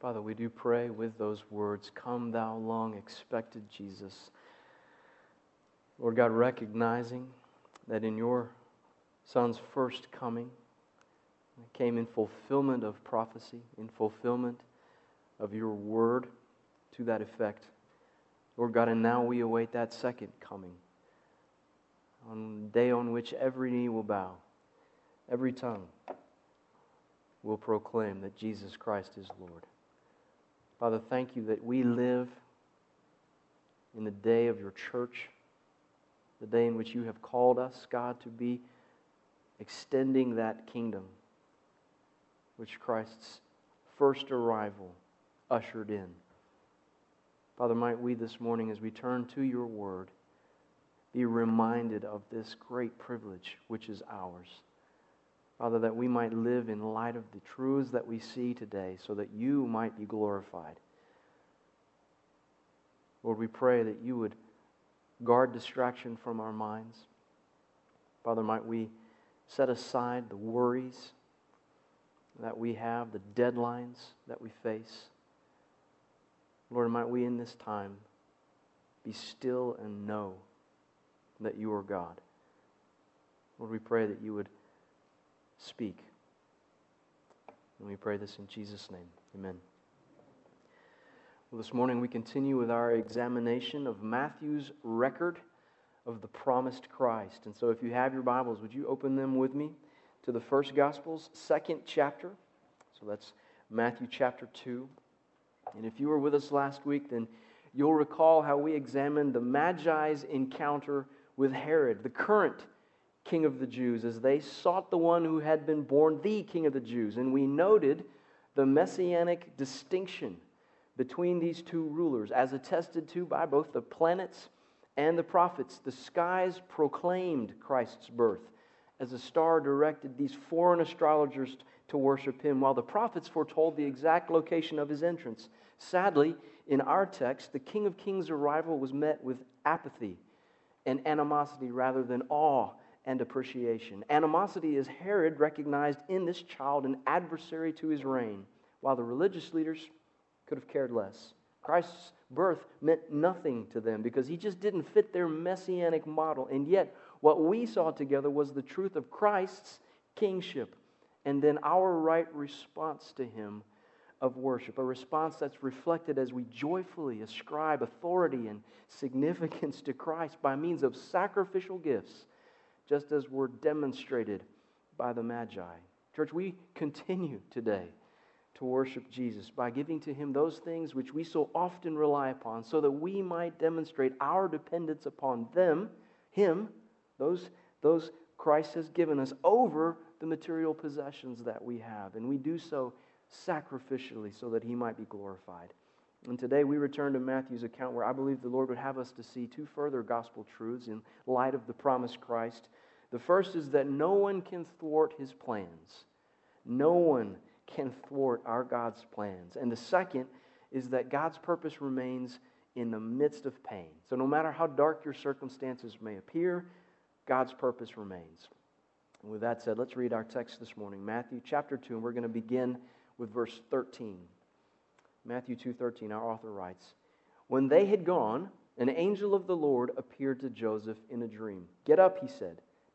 Father, we do pray with those words Come, thou long expected Jesus. Lord God, recognizing that in your Son's first coming, it came in fulfillment of prophecy, in fulfillment of your word to that effect. Lord God, and now we await that second coming, on the day on which every knee will bow, every tongue will proclaim that Jesus Christ is Lord. Father, thank you that we live in the day of your church, the day in which you have called us, God, to be extending that kingdom which Christ's first arrival ushered in. Father, might we this morning, as we turn to your word, be reminded of this great privilege which is ours. Father, that we might live in light of the truths that we see today so that you might be glorified. Lord, we pray that you would guard distraction from our minds. Father, might we set aside the worries that we have, the deadlines that we face. Lord, might we in this time be still and know that you are God. Lord, we pray that you would speak. And we pray this in Jesus' name. Amen. Well, this morning we continue with our examination of Matthew's record of the promised Christ. And so if you have your Bibles, would you open them with me to the first Gospel's second chapter? So that's Matthew chapter 2. And if you were with us last week, then you'll recall how we examined the Magi's encounter with Herod, the current king of the Jews, as they sought the one who had been born the king of the Jews. And we noted the messianic distinction between these two rulers, as attested to by both the planets and the prophets. The skies proclaimed Christ's birth as a star directed these foreign astrologers to worship him, while the prophets foretold the exact location of his entrance. Sadly, in our text, the King of Kings' arrival was met with apathy and animosity rather than awe and appreciation. Animosity is Herod recognized in this child an adversary to his reign, while the religious leaders could have cared less. Christ's birth meant nothing to them because he just didn't fit their messianic model. And yet, what we saw together was the truth of Christ's kingship and then our right response to him of worship, a response that's reflected as we joyfully ascribe authority and significance to Christ by means of sacrificial gifts just as were demonstrated by the Magi. Church, we continue today to worship Jesus by giving to him those things which we so often rely upon so that we might demonstrate our dependence upon them, him, those, those Christ has given us over the material possessions that we have. And we do so sacrificially so that he might be glorified. And today we return to Matthew's account where I believe the Lord would have us to see two further gospel truths in light of the promised Christ. The first is that no one can thwart his plans. No one can thwart our God's plans. And the second is that God's purpose remains in the midst of pain. So no matter how dark your circumstances may appear, God's purpose remains. And with that said, let's read our text this morning, Matthew chapter 2, and we're going to begin with verse 13. Matthew 2:13 our author writes, "When they had gone, an angel of the Lord appeared to Joseph in a dream. "Get up," he said.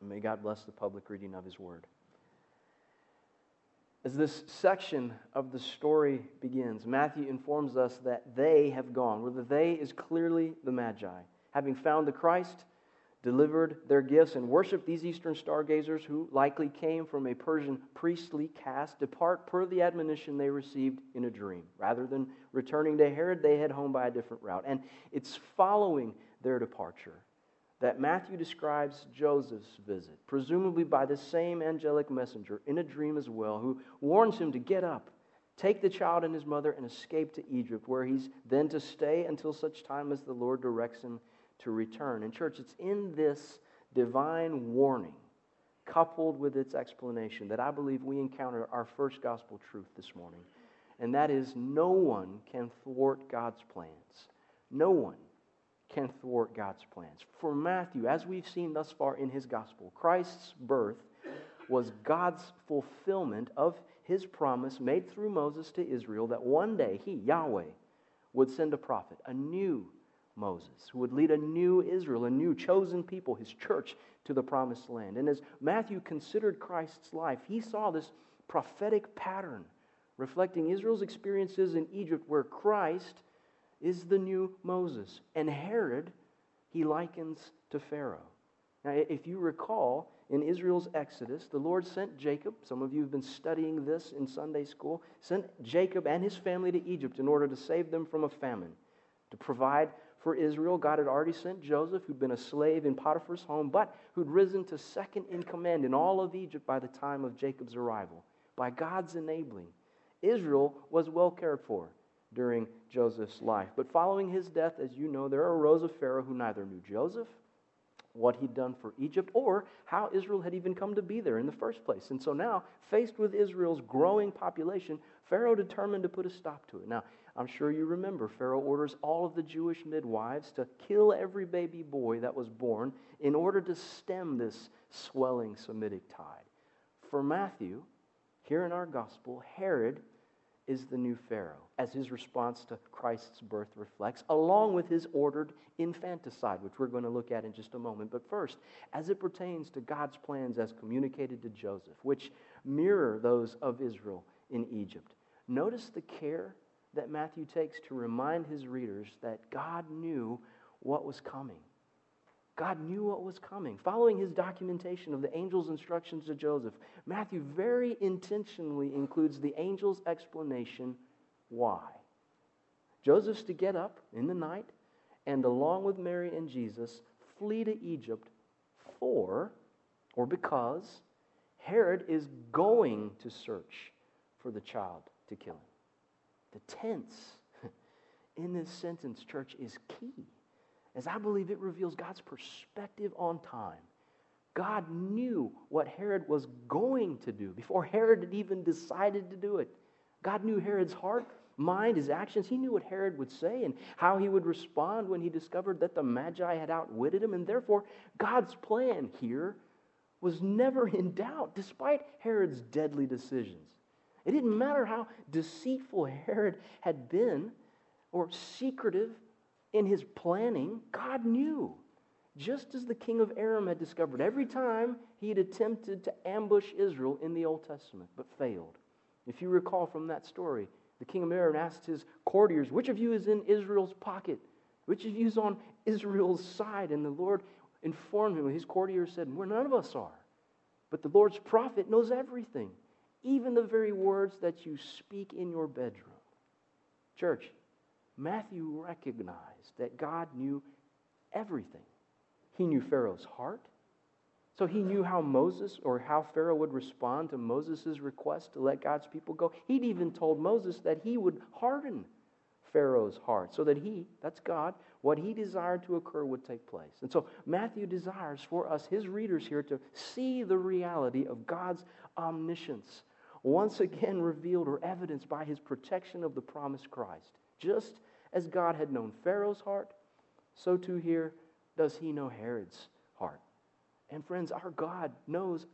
And may God bless the public reading of His Word. As this section of the story begins, Matthew informs us that they have gone, where the they is clearly the Magi. Having found the Christ, delivered their gifts and worshiped these Eastern stargazers who likely came from a Persian priestly caste depart per the admonition they received in a dream. Rather than returning to Herod, they head home by a different route. And it's following their departure that Matthew describes Joseph's visit, presumably by the same angelic messenger in a dream as well, who warns him to get up, take the child and his mother, and escape to Egypt, where he's then to stay until such time as the Lord directs him to return. And, church, it's in this divine warning, coupled with its explanation, that I believe we encounter our first gospel truth this morning. And that is no one can thwart God's plans. No one can thwart God's plans. For Matthew, as we've seen thus far in his gospel, Christ's birth was God's fulfillment of his promise made through Moses to Israel that one day he, Yahweh, would send a prophet, a new Moses, who would lead a new Israel, a new chosen people, his church, to the promised land. And as Matthew considered Christ's life, he saw this prophetic pattern reflecting Israel's experiences in Egypt, where Christ is the new Moses. And Herod, he likens to Pharaoh. Now, if you recall, in Israel's Exodus, the Lord sent Jacob, some of you have been studying this in Sunday school, sent Jacob and his family to Egypt in order to save them from a famine, to provide for Israel. God had already sent Joseph, who'd been a slave in Potiphar's home, but who'd risen to second in command in all of Egypt by the time of Jacob's arrival. By God's enabling, Israel was well cared for during Joseph's life. But following his death, as you know, there arose a Pharaoh who neither knew Joseph, what he'd done for Egypt, or how Israel had even come to be there in the first place. And so now, faced with Israel's growing population, Pharaoh determined to put a stop to it. Now, I'm sure you remember, Pharaoh orders all of the Jewish midwives to kill every baby boy that was born in order to stem this swelling Semitic tide. For Matthew, here in our gospel, Herod is the new Pharaoh, as his response to Christ's birth reflects, along with his ordered infanticide, which we're going to look at in just a moment. But first, as it pertains to God's plans as communicated to Joseph, which mirror those of Israel in Egypt, notice the care that Matthew takes to remind his readers that God knew what was coming. God knew what was coming. Following his documentation of the angel's instructions to Joseph, Matthew very intentionally includes the angel's explanation why. Joseph's to get up in the night and, along with Mary and Jesus, flee to Egypt for or because Herod is going to search for the child to kill him. The tense in this sentence, church, is key, as I believe it reveals God's perspective on time. God knew what Herod was going to do before Herod had even decided to do it. God knew Herod's heart, mind, his actions. He knew what Herod would say and how he would respond when he discovered that the Magi had outwitted him. And therefore, God's plan here was never in doubt, despite Herod's deadly decisions. It didn't matter how deceitful Herod had been or secretive in his planning, God knew. Just as the king of Aram had discovered every time he had attempted to ambush Israel in the Old Testament, but failed. If you recall from that story, the king of Aram asked his courtiers, Which of you is in Israel's pocket? Which of you is on Israel's side? And the Lord informed him, his courtiers said, Well, none of us are. But the Lord's prophet knows everything even the very words that you speak in your bedroom. Church, Matthew recognized that God knew everything. He knew Pharaoh's heart. So he knew how Moses or how Pharaoh would respond to Moses' request to let God's people go. He'd even told Moses that he would harden Pharaoh's heart so that he, that's God, what he desired to occur would take place. And so Matthew desires for us, his readers here, to see the reality of God's omniscience once again revealed or evidenced by his protection of the promised Christ. Just as God had known Pharaoh's heart, so too here does he know Herod's heart. And friends, our God knows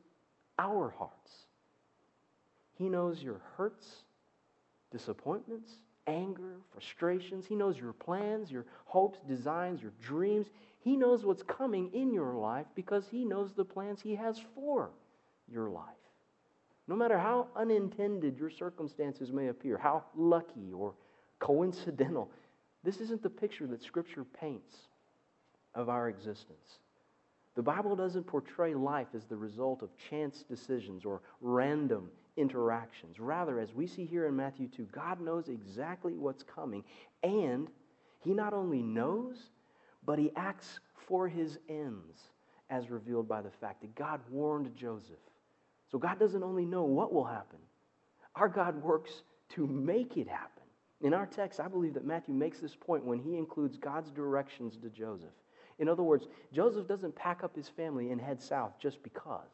our hearts. He knows your hurts, disappointments, anger, frustrations. He knows your plans, your hopes, designs, your dreams. He knows what's coming in your life because he knows the plans he has for your life. No matter how unintended your circumstances may appear, how lucky or coincidental, this isn't the picture that Scripture paints of our existence. The Bible doesn't portray life as the result of chance decisions or random interactions. Rather, as we see here in Matthew 2, God knows exactly what's coming, and He not only knows, but He acts for His ends, as revealed by the fact that God warned Joseph. So God doesn't only know what will happen, our God works to make it happen. In our text, I believe that Matthew makes this point when he includes God's directions to Joseph. In other words, Joseph doesn't pack up his family and head south just because.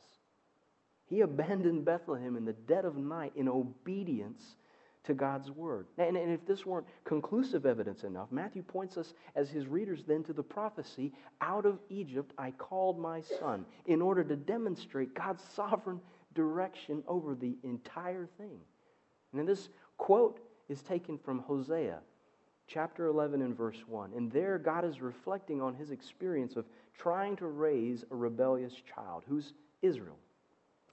He abandoned Bethlehem in the dead of night in obedience to God's word. And, and, if this weren't conclusive evidence enough, Matthew points us as his readers then to the prophecy Out of Egypt I called my son, in order to demonstrate God's sovereign direction over the entire thing. And in this quote is taken from Hosea chapter 11 and verse 1. And there, God is reflecting on his experience of trying to raise a rebellious child, who's Israel.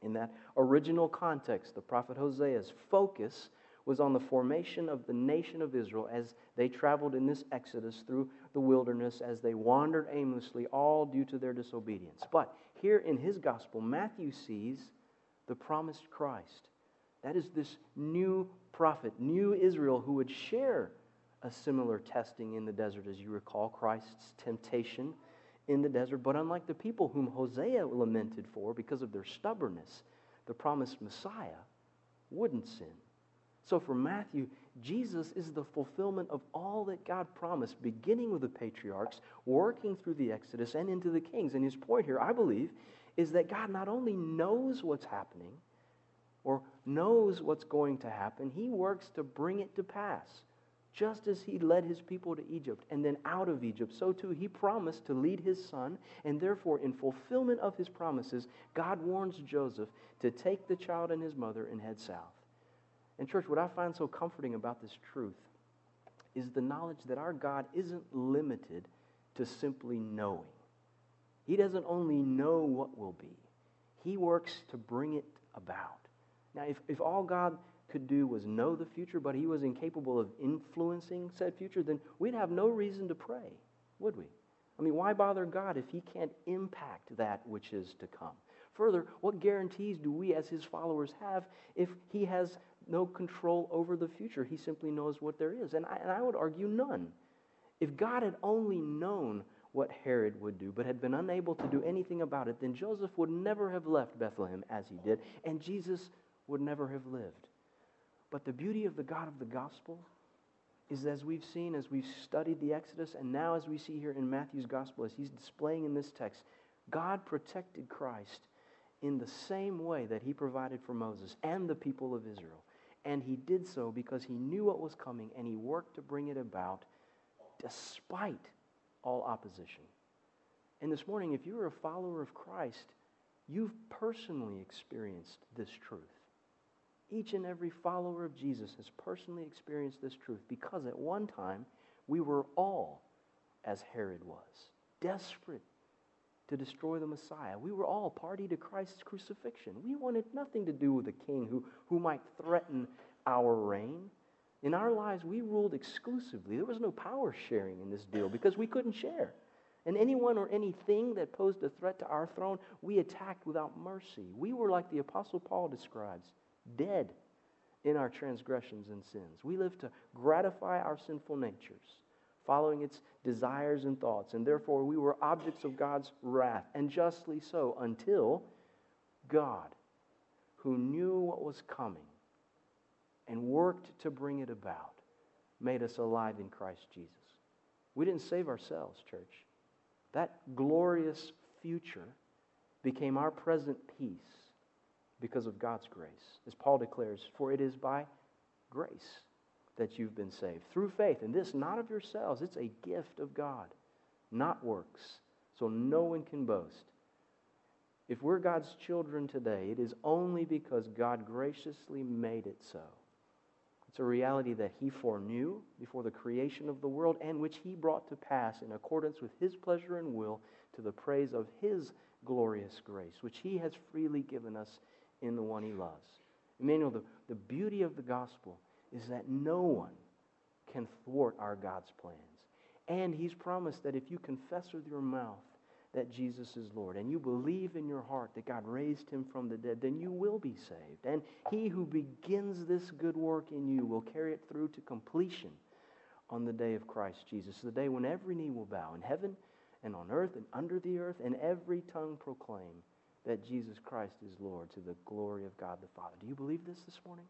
In that original context, the prophet Hosea's focus was on the formation of the nation of Israel as they traveled in this exodus through the wilderness, as they wandered aimlessly, all due to their disobedience. But here in his gospel, Matthew sees the promised Christ. That is this new prophet, new Israel, who would share a similar testing in the desert, as you recall, Christ's temptation in the desert. But unlike the people whom Hosea lamented for because of their stubbornness, the promised Messiah wouldn't sin. So for Matthew, Jesus is the fulfillment of all that God promised, beginning with the patriarchs, working through the Exodus and into the kings. And his point here, I believe, is that God not only knows what's happening or knows what's going to happen, he works to bring it to pass. Just as he led his people to Egypt and then out of Egypt, so too he promised to lead his son. And therefore, in fulfillment of his promises, God warns Joseph to take the child and his mother and head south. And, church, what I find so comforting about this truth is the knowledge that our God isn't limited to simply knowing. He doesn't only know what will be, He works to bring it about. Now, if, if all God could do was know the future, but he was incapable of influencing said future, then we'd have no reason to pray, would we? I mean, why bother God if he can't impact that which is to come? Further, what guarantees do we as his followers have if he has no control over the future? He simply knows what there is. And I, and I would argue none. If God had only known what Herod would do, but had been unable to do anything about it, then Joseph would never have left Bethlehem as he did, and Jesus would never have lived. But the beauty of the God of the gospel is as we've seen, as we've studied the Exodus, and now as we see here in Matthew's gospel, as he's displaying in this text, God protected Christ in the same way that he provided for Moses and the people of Israel. And he did so because he knew what was coming and he worked to bring it about despite all opposition. And this morning, if you're a follower of Christ, you've personally experienced this truth. Each and every follower of Jesus has personally experienced this truth because at one time we were all as Herod was, desperate to destroy the Messiah. We were all party to Christ's crucifixion. We wanted nothing to do with a king who, who might threaten our reign. In our lives, we ruled exclusively. There was no power sharing in this deal because we couldn't share. And anyone or anything that posed a threat to our throne, we attacked without mercy. We were like the Apostle Paul describes dead in our transgressions and sins. We live to gratify our sinful natures, following its desires and thoughts, and therefore we were objects of God's wrath, and justly so, until God, who knew what was coming and worked to bring it about, made us alive in Christ Jesus. We didn't save ourselves, church. That glorious future became our present peace because of God's grace. As Paul declares, for it is by grace that you've been saved through faith. And this not of yourselves, it's a gift of God, not works. So no one can boast. If we're God's children today, it is only because God graciously made it so. It's a reality that He foreknew before the creation of the world and which He brought to pass in accordance with His pleasure and will to the praise of His glorious grace, which He has freely given us in the one he loves. Emmanuel, the, the beauty of the gospel is that no one can thwart our God's plans. And he's promised that if you confess with your mouth that Jesus is Lord, and you believe in your heart that God raised him from the dead, then you will be saved. And he who begins this good work in you will carry it through to completion on the day of Christ Jesus, the day when every knee will bow in heaven and on earth and under the earth, and every tongue proclaim that Jesus Christ is Lord to the glory of God the Father. Do you believe this this morning?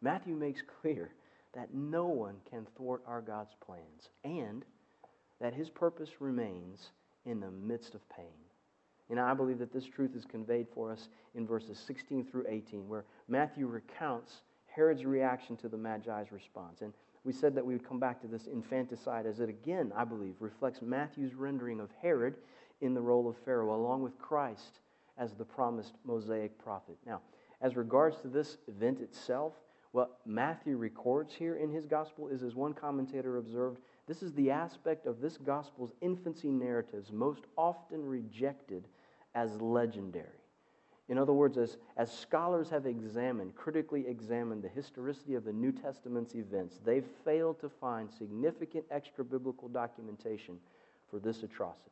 Matthew makes clear that no one can thwart our God's plans and that his purpose remains in the midst of pain. And I believe that this truth is conveyed for us in verses 16 through 18, where Matthew recounts Herod's reaction to the Magi's response. And we said that we would come back to this infanticide as it again, I believe, reflects Matthew's rendering of Herod in the role of Pharaoh, along with Christ as the promised Mosaic prophet. Now, as regards to this event itself, what Matthew records here in his gospel is, as one commentator observed, this is the aspect of this gospel's infancy narratives most often rejected as legendary. In other words, as, as scholars have examined, critically examined the historicity of the New Testament's events, they've failed to find significant extra biblical documentation for this atrocity.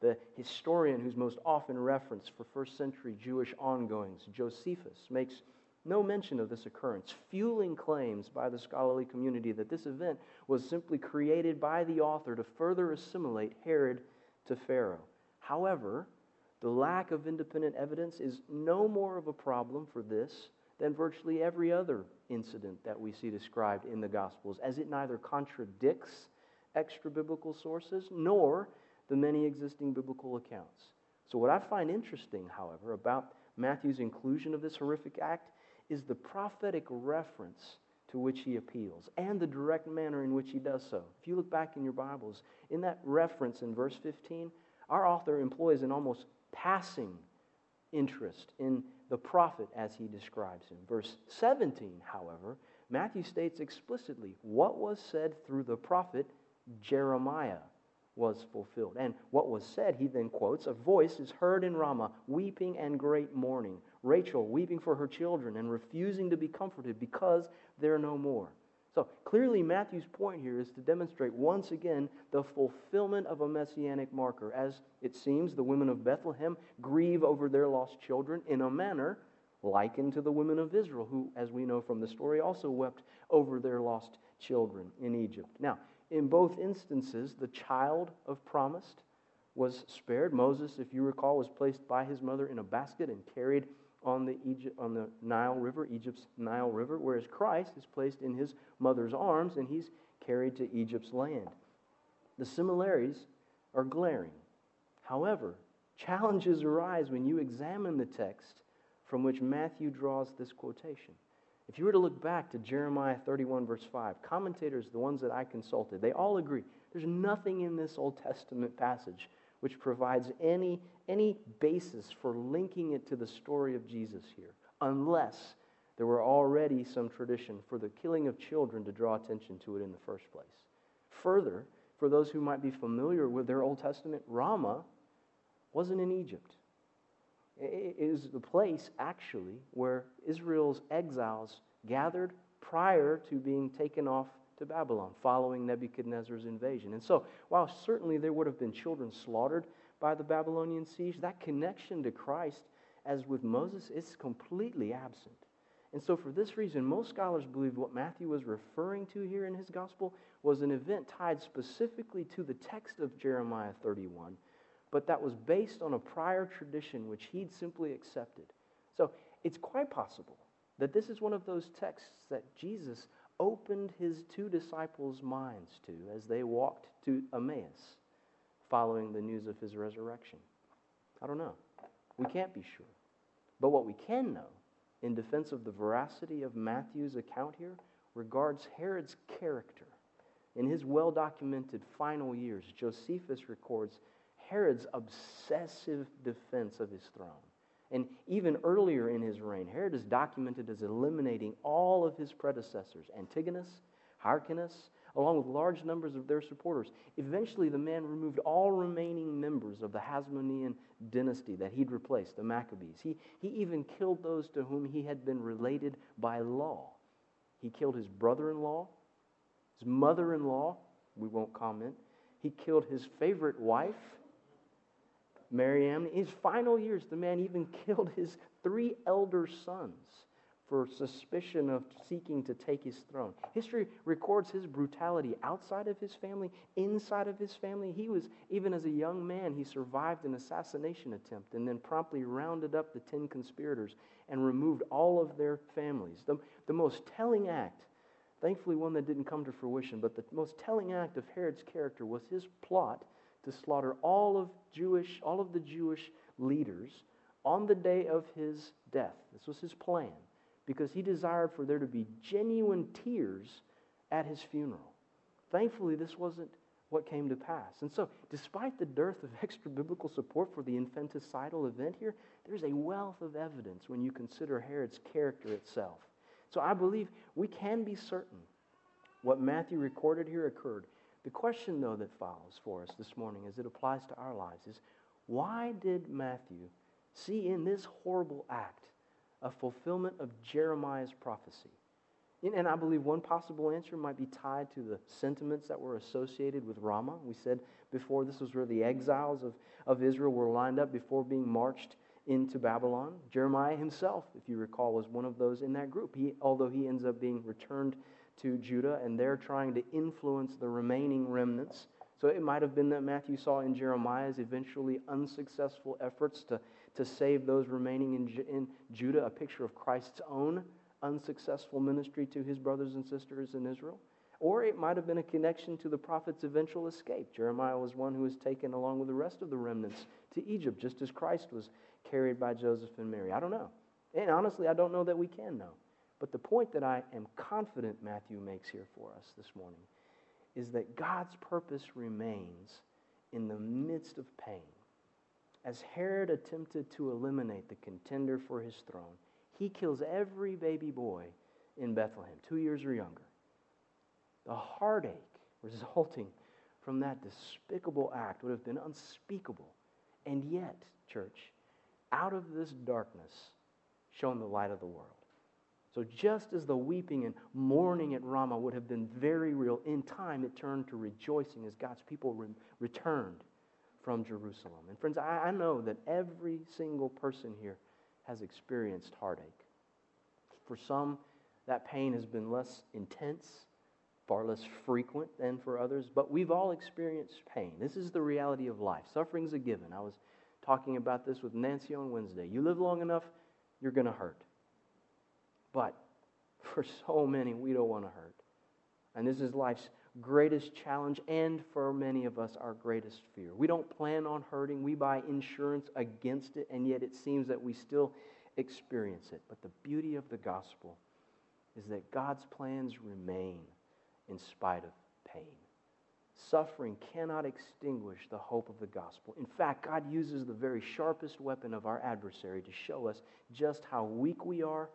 The historian who's most often referenced for first century Jewish ongoings, Josephus, makes no mention of this occurrence, fueling claims by the scholarly community that this event was simply created by the author to further assimilate Herod to Pharaoh. However, the lack of independent evidence is no more of a problem for this than virtually every other incident that we see described in the Gospels, as it neither contradicts extra biblical sources nor the many existing biblical accounts. So, what I find interesting, however, about Matthew's inclusion of this horrific act is the prophetic reference to which he appeals and the direct manner in which he does so. If you look back in your Bibles, in that reference in verse 15, our author employs an almost passing interest in the prophet as he describes him. Verse 17, however, Matthew states explicitly what was said through the prophet Jeremiah was fulfilled. And what was said, he then quotes, a voice is heard in Ramah, weeping and great mourning. Rachel weeping for her children and refusing to be comforted because they're no more. So clearly, Matthew's point here is to demonstrate once again the fulfillment of a messianic marker. As it seems, the women of Bethlehem grieve over their lost children in a manner likened to the women of Israel, who, as we know from the story, also wept over their lost children in Egypt. Now, in both instances, the child of promised was spared. Moses, if you recall, was placed by his mother in a basket and carried on the, Egypt, on the Nile River, Egypt's Nile River, whereas Christ is placed in his mother's arms and he's carried to Egypt's land. The similarities are glaring. However, challenges arise when you examine the text from which Matthew draws this quotation. If you were to look back to Jeremiah 31, verse 5, commentators, the ones that I consulted, they all agree there's nothing in this Old Testament passage which provides any, any basis for linking it to the story of Jesus here, unless there were already some tradition for the killing of children to draw attention to it in the first place. Further, for those who might be familiar with their Old Testament, Ramah wasn't in Egypt. Is the place, actually, where Israel's exiles gathered prior to being taken off to Babylon following Nebuchadnezzar's invasion. And so, while certainly there would have been children slaughtered by the Babylonian siege, that connection to Christ, as with Moses, is completely absent. And so, for this reason, most scholars believe what Matthew was referring to here in his gospel was an event tied specifically to the text of Jeremiah 31, but that was based on a prior tradition which he'd simply accepted. So, it's quite possible that this is one of those texts that Jesus opened his two disciples' minds to as they walked to Emmaus following the news of his resurrection? I don't know. We can't be sure. But what we can know, in defense of the veracity of Matthew's account here, regards Herod's character. In his well documented final years, Josephus records Herod's obsessive defense of his throne. And even earlier in his reign, Herod is documented as eliminating all of his predecessors, Antigonus, Hyrcanus, along with large numbers of their supporters. Eventually, the man removed all remaining members of the Hasmonean dynasty that he'd replaced, the Maccabees. He, he even killed those to whom he had been related by law. He killed his brother in law, his mother in law, we won't comment. He killed his favorite wife, Mariamne. In his final years, the man even killed his three elder sons for suspicion of seeking to take his throne. History records his brutality outside of his family, inside of his family. He was, even as a young man, he survived an assassination attempt and then promptly rounded up the ten conspirators and removed all of their families. The, the most telling act, thankfully one that didn't come to fruition, but the most telling act of Herod's character was his plot to slaughter all of Jewish, all of the Jewish leaders on the day of his death. This was his plan because he desired for there to be genuine tears at his funeral. Thankfully, this wasn't what came to pass. And so, despite the dearth of extra biblical support for the infanticidal event here, there's a wealth of evidence when you consider Herod's character itself. So, I believe we can be certain what Matthew recorded here occurred. The question, though, that follows for us this morning as it applies to our lives is why did Matthew see in this horrible act a fulfillment of Jeremiah's prophecy. And I believe one possible answer might be tied to the sentiments that were associated with Ramah. We said before this was where the exiles of, of Israel were lined up before being marched into Babylon. Jeremiah himself, if you recall, was one of those in that group. He, although he ends up being returned to Judah, and they're trying to influence the remaining remnants. So it might have been that Matthew saw in Jeremiah's eventually unsuccessful efforts to to save those remaining in, in Judah, a picture of Christ's own unsuccessful ministry to his brothers and sisters in Israel. Or it might have been a connection to the prophet's eventual escape. Jeremiah was one who was taken along with the rest of the remnants to Egypt, just as Christ was carried by Joseph and Mary. I don't know. And honestly, I don't know that we can know. But the point that I am confident Matthew makes here for us this morning is that God's purpose remains in the midst of pain as Herod attempted to eliminate the contender for his throne, he kills every baby boy in Bethlehem, two years or younger. The heartache resulting from that despicable act would have been unspeakable. And yet, church, out of this darkness shone the light of the world. So, just as the weeping and mourning at Ramah would have been very real, in time it turned to rejoicing as God's people re- returned from Jerusalem. And friends, I, I know that every single person here has experienced heartache. For some, that pain has been less intense, far less frequent than for others, but we've all experienced pain. This is the reality of life. Suffering's a given. I was talking about this with Nancy on Wednesday. You live long enough, you're going to hurt. But for so many, we don't want to hurt. And this is life's greatest challenge and for many of us our greatest fear. We don't plan on hurting, we buy insurance against it, and yet it seems that we still experience it. But the beauty of the gospel is that God's plans remain in spite of pain. Suffering cannot extinguish the hope of the gospel. In fact, God uses the very sharpest weapon of our adversary to show us just how weak we are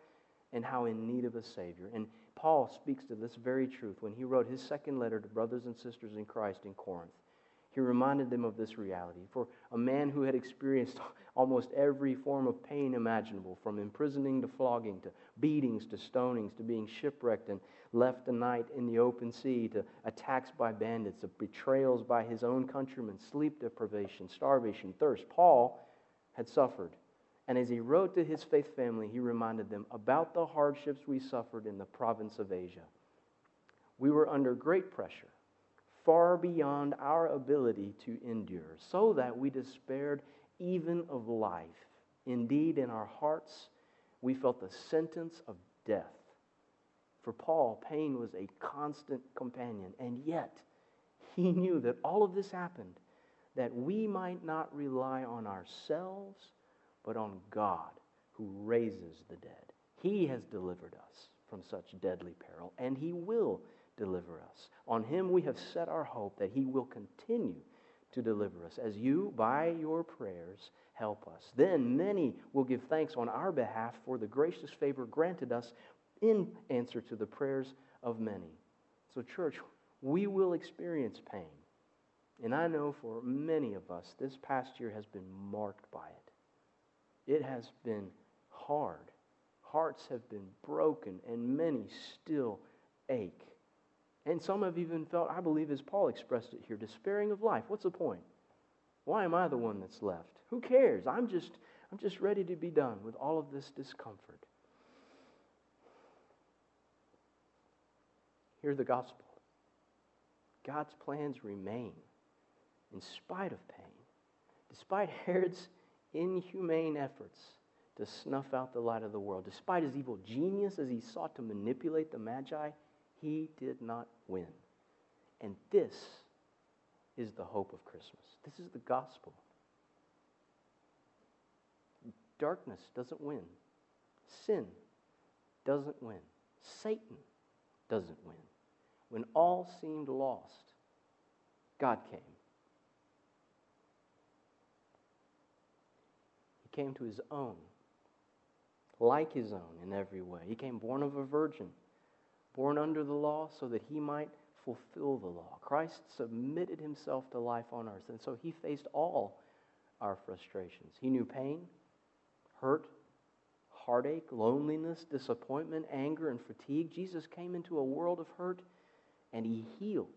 and how in need of a Savior. And Paul speaks to this very truth when he wrote his second letter to brothers and sisters in Christ in Corinth. He reminded them of this reality. For a man who had experienced almost every form of pain imaginable, from imprisoning to flogging, to beatings to stonings, to being shipwrecked and left a night in the open sea, to attacks by bandits, to betrayals by his own countrymen, sleep deprivation, starvation, thirst, Paul had suffered and as he wrote to his faith family, he reminded them about the hardships we suffered in the province of Asia. We were under great pressure, far beyond our ability to endure, so that we despaired even of life. Indeed, in our hearts, we felt the sentence of death. For Paul, pain was a constant companion, and yet he knew that all of this happened that we might not rely on ourselves but on God who raises the dead. He has delivered us from such deadly peril, and He will deliver us. On Him we have set our hope that He will continue to deliver us as you, by your prayers, help us. Then many will give thanks on our behalf for the gracious favor granted us in answer to the prayers of many. So, church, we will experience pain. And I know for many of us, this past year has been marked by it. It has been hard. Hearts have been broken, and many still ache. And some have even felt, I believe, as Paul expressed it here, despairing of life. What's the point? Why am I the one that's left? Who cares? I'm just, I'm just ready to be done with all of this discomfort. Hear the gospel. God's plans remain in spite of pain, despite Herod's inhumane efforts to snuff out the light of the world, despite his evil genius as he sought to manipulate the Magi, he did not win. And this is the hope of Christmas. This is the gospel. Darkness doesn't win. Sin doesn't win. Satan doesn't win. When all seemed lost, God came. He came to his own, like his own in every way. He came born of a virgin, born under the law so that he might fulfill the law. Christ submitted himself to life on earth, and so he faced all our frustrations. He knew pain, hurt, heartache, loneliness, disappointment, anger, and fatigue. Jesus came into a world of hurt and he healed.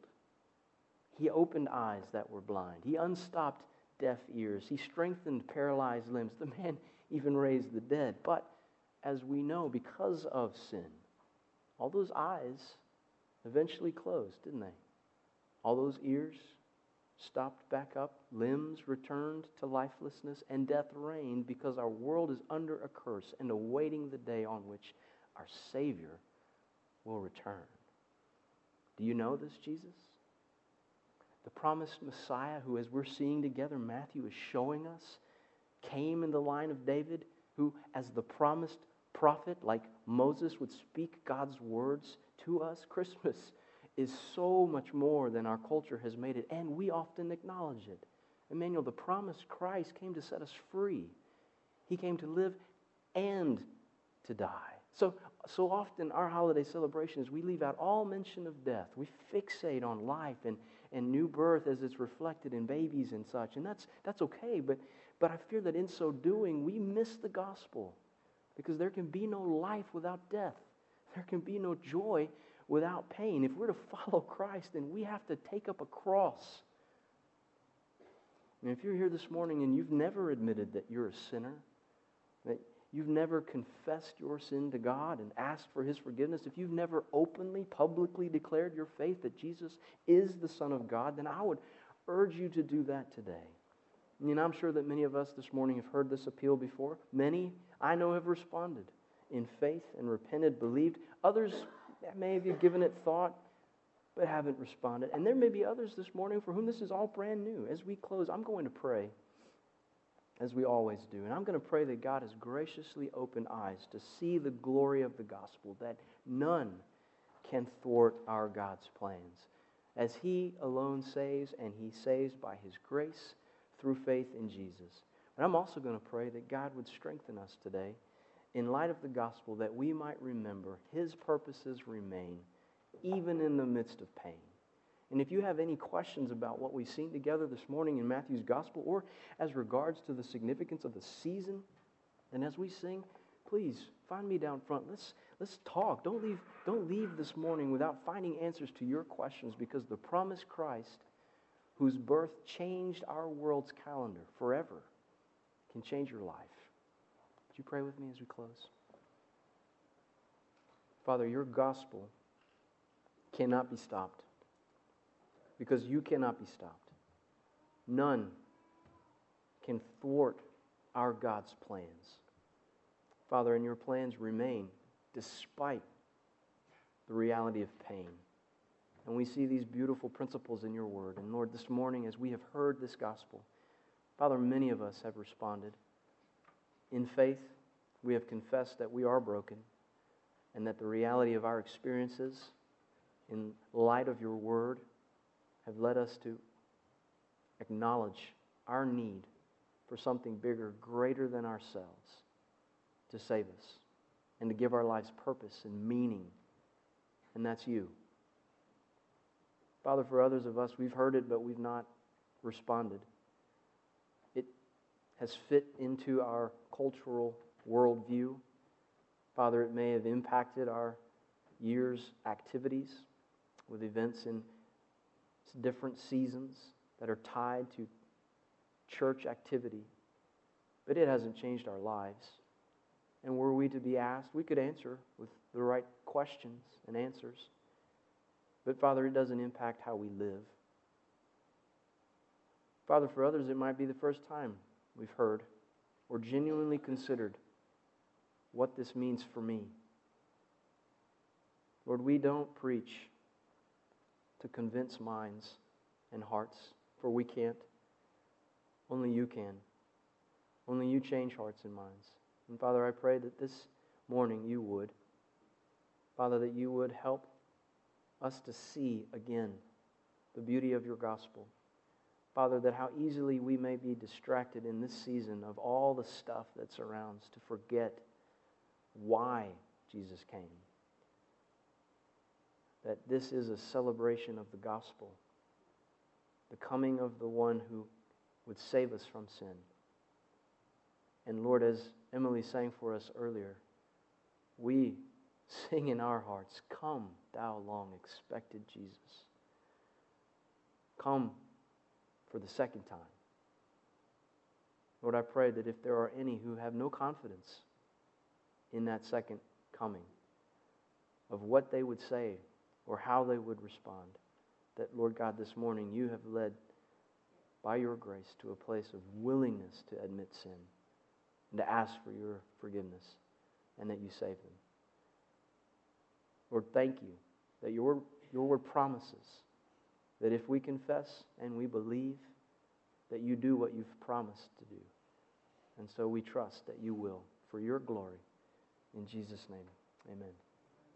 He opened eyes that were blind. He unstopped deaf ears. He strengthened paralyzed limbs. The man even raised the dead. But as we know, because of sin, all those eyes eventually closed, didn't they? All those ears stopped back up, limbs returned to lifelessness, and death reigned because our world is under a curse and awaiting the day on which our Savior will return. Do you know this, Jesus? The promised Messiah, who, as we're seeing together, Matthew is showing us, came in the line of David, who, as the promised prophet, like Moses, would speak God's words to us. Christmas is so much more than our culture has made it, and we often acknowledge it. Emmanuel, the promised Christ came to set us free. He came to live and to die. So, so often our holiday celebrations, we leave out all mention of death. We fixate on life and, and new birth as it's reflected in babies and such. And that's, that's okay, but, but I fear that in so doing, we miss the gospel because there can be no life without death. There can be no joy without pain. If we're to follow Christ, then we have to take up a cross. And if you're here this morning and you've never admitted that you're a sinner, that you've never confessed your sin to God and asked for His forgiveness, if you've never openly, publicly declared your faith that Jesus is the Son of God, then I would urge you to do that today. And I'm sure that many of us this morning have heard this appeal before. Many I know have responded in faith and repented, believed. Others may have given it thought, but haven't responded. And there may be others this morning for whom this is all brand new. As we close, I'm going to pray, as we always do. And I'm going to pray that God has graciously opened eyes to see the glory of the gospel, that none can thwart our God's plans. As He alone saves, and He saves by His grace through faith in Jesus. And I'm also going to pray that God would strengthen us today in light of the gospel that we might remember his purposes remain even in the midst of pain. And if you have any questions about what we've seen together this morning in Matthew's gospel or as regards to the significance of the season, and as we sing, please find me down front. Let's, let's talk. Don't leave, don't leave this morning without finding answers to your questions because the promised Christ, whose birth changed our world's calendar forever, can change your life. Would you pray with me as we close? Father, your gospel cannot be stopped because you cannot be stopped. None can thwart our God's plans. Father, and your plans remain despite the reality of pain. And we see these beautiful principles in your word. And Lord, this morning, as we have heard this gospel, Father, many of us have responded. In faith, we have confessed that we are broken and that the reality of our experiences in light of your word have led us to acknowledge our need for something bigger, greater than ourselves, to save us and to give our lives purpose and meaning. And that's you. Father, for others of us, we've heard it, but we've not responded It has fit into our cultural worldview. Father, it may have impacted our year's activities with events in different seasons that are tied to church activity. but it hasn't changed our lives. And were we to be asked, we could answer with the right questions and answers. But Father, it doesn't impact how we live. Father, for others, it might be the first time we've heard or genuinely considered what this means for me. Lord, we don't preach to convince minds and hearts, for we can't. Only you can. Only you change hearts and minds. And Father, I pray that this morning you would. Father, that you would help us to see again the beauty of your gospel. Father, that how easily we may be distracted in this season of all the stuff that surrounds to forget why Jesus came. That this is a celebration of the gospel, the coming of the one who would save us from sin. And Lord, as Emily sang for us earlier, we sing in our hearts, Come, thou long expected Jesus. Come for the second time. Lord, I pray that if there are any who have no confidence in that second coming, of what they would say or how they would respond, that, Lord God, this morning you have led by your grace to a place of willingness to admit sin and to ask for your forgiveness and that you save them. Lord, thank you that your, your word promises that if we confess and we believe, that you do what you've promised to do. And so we trust that you will for your glory. In Jesus' name, amen.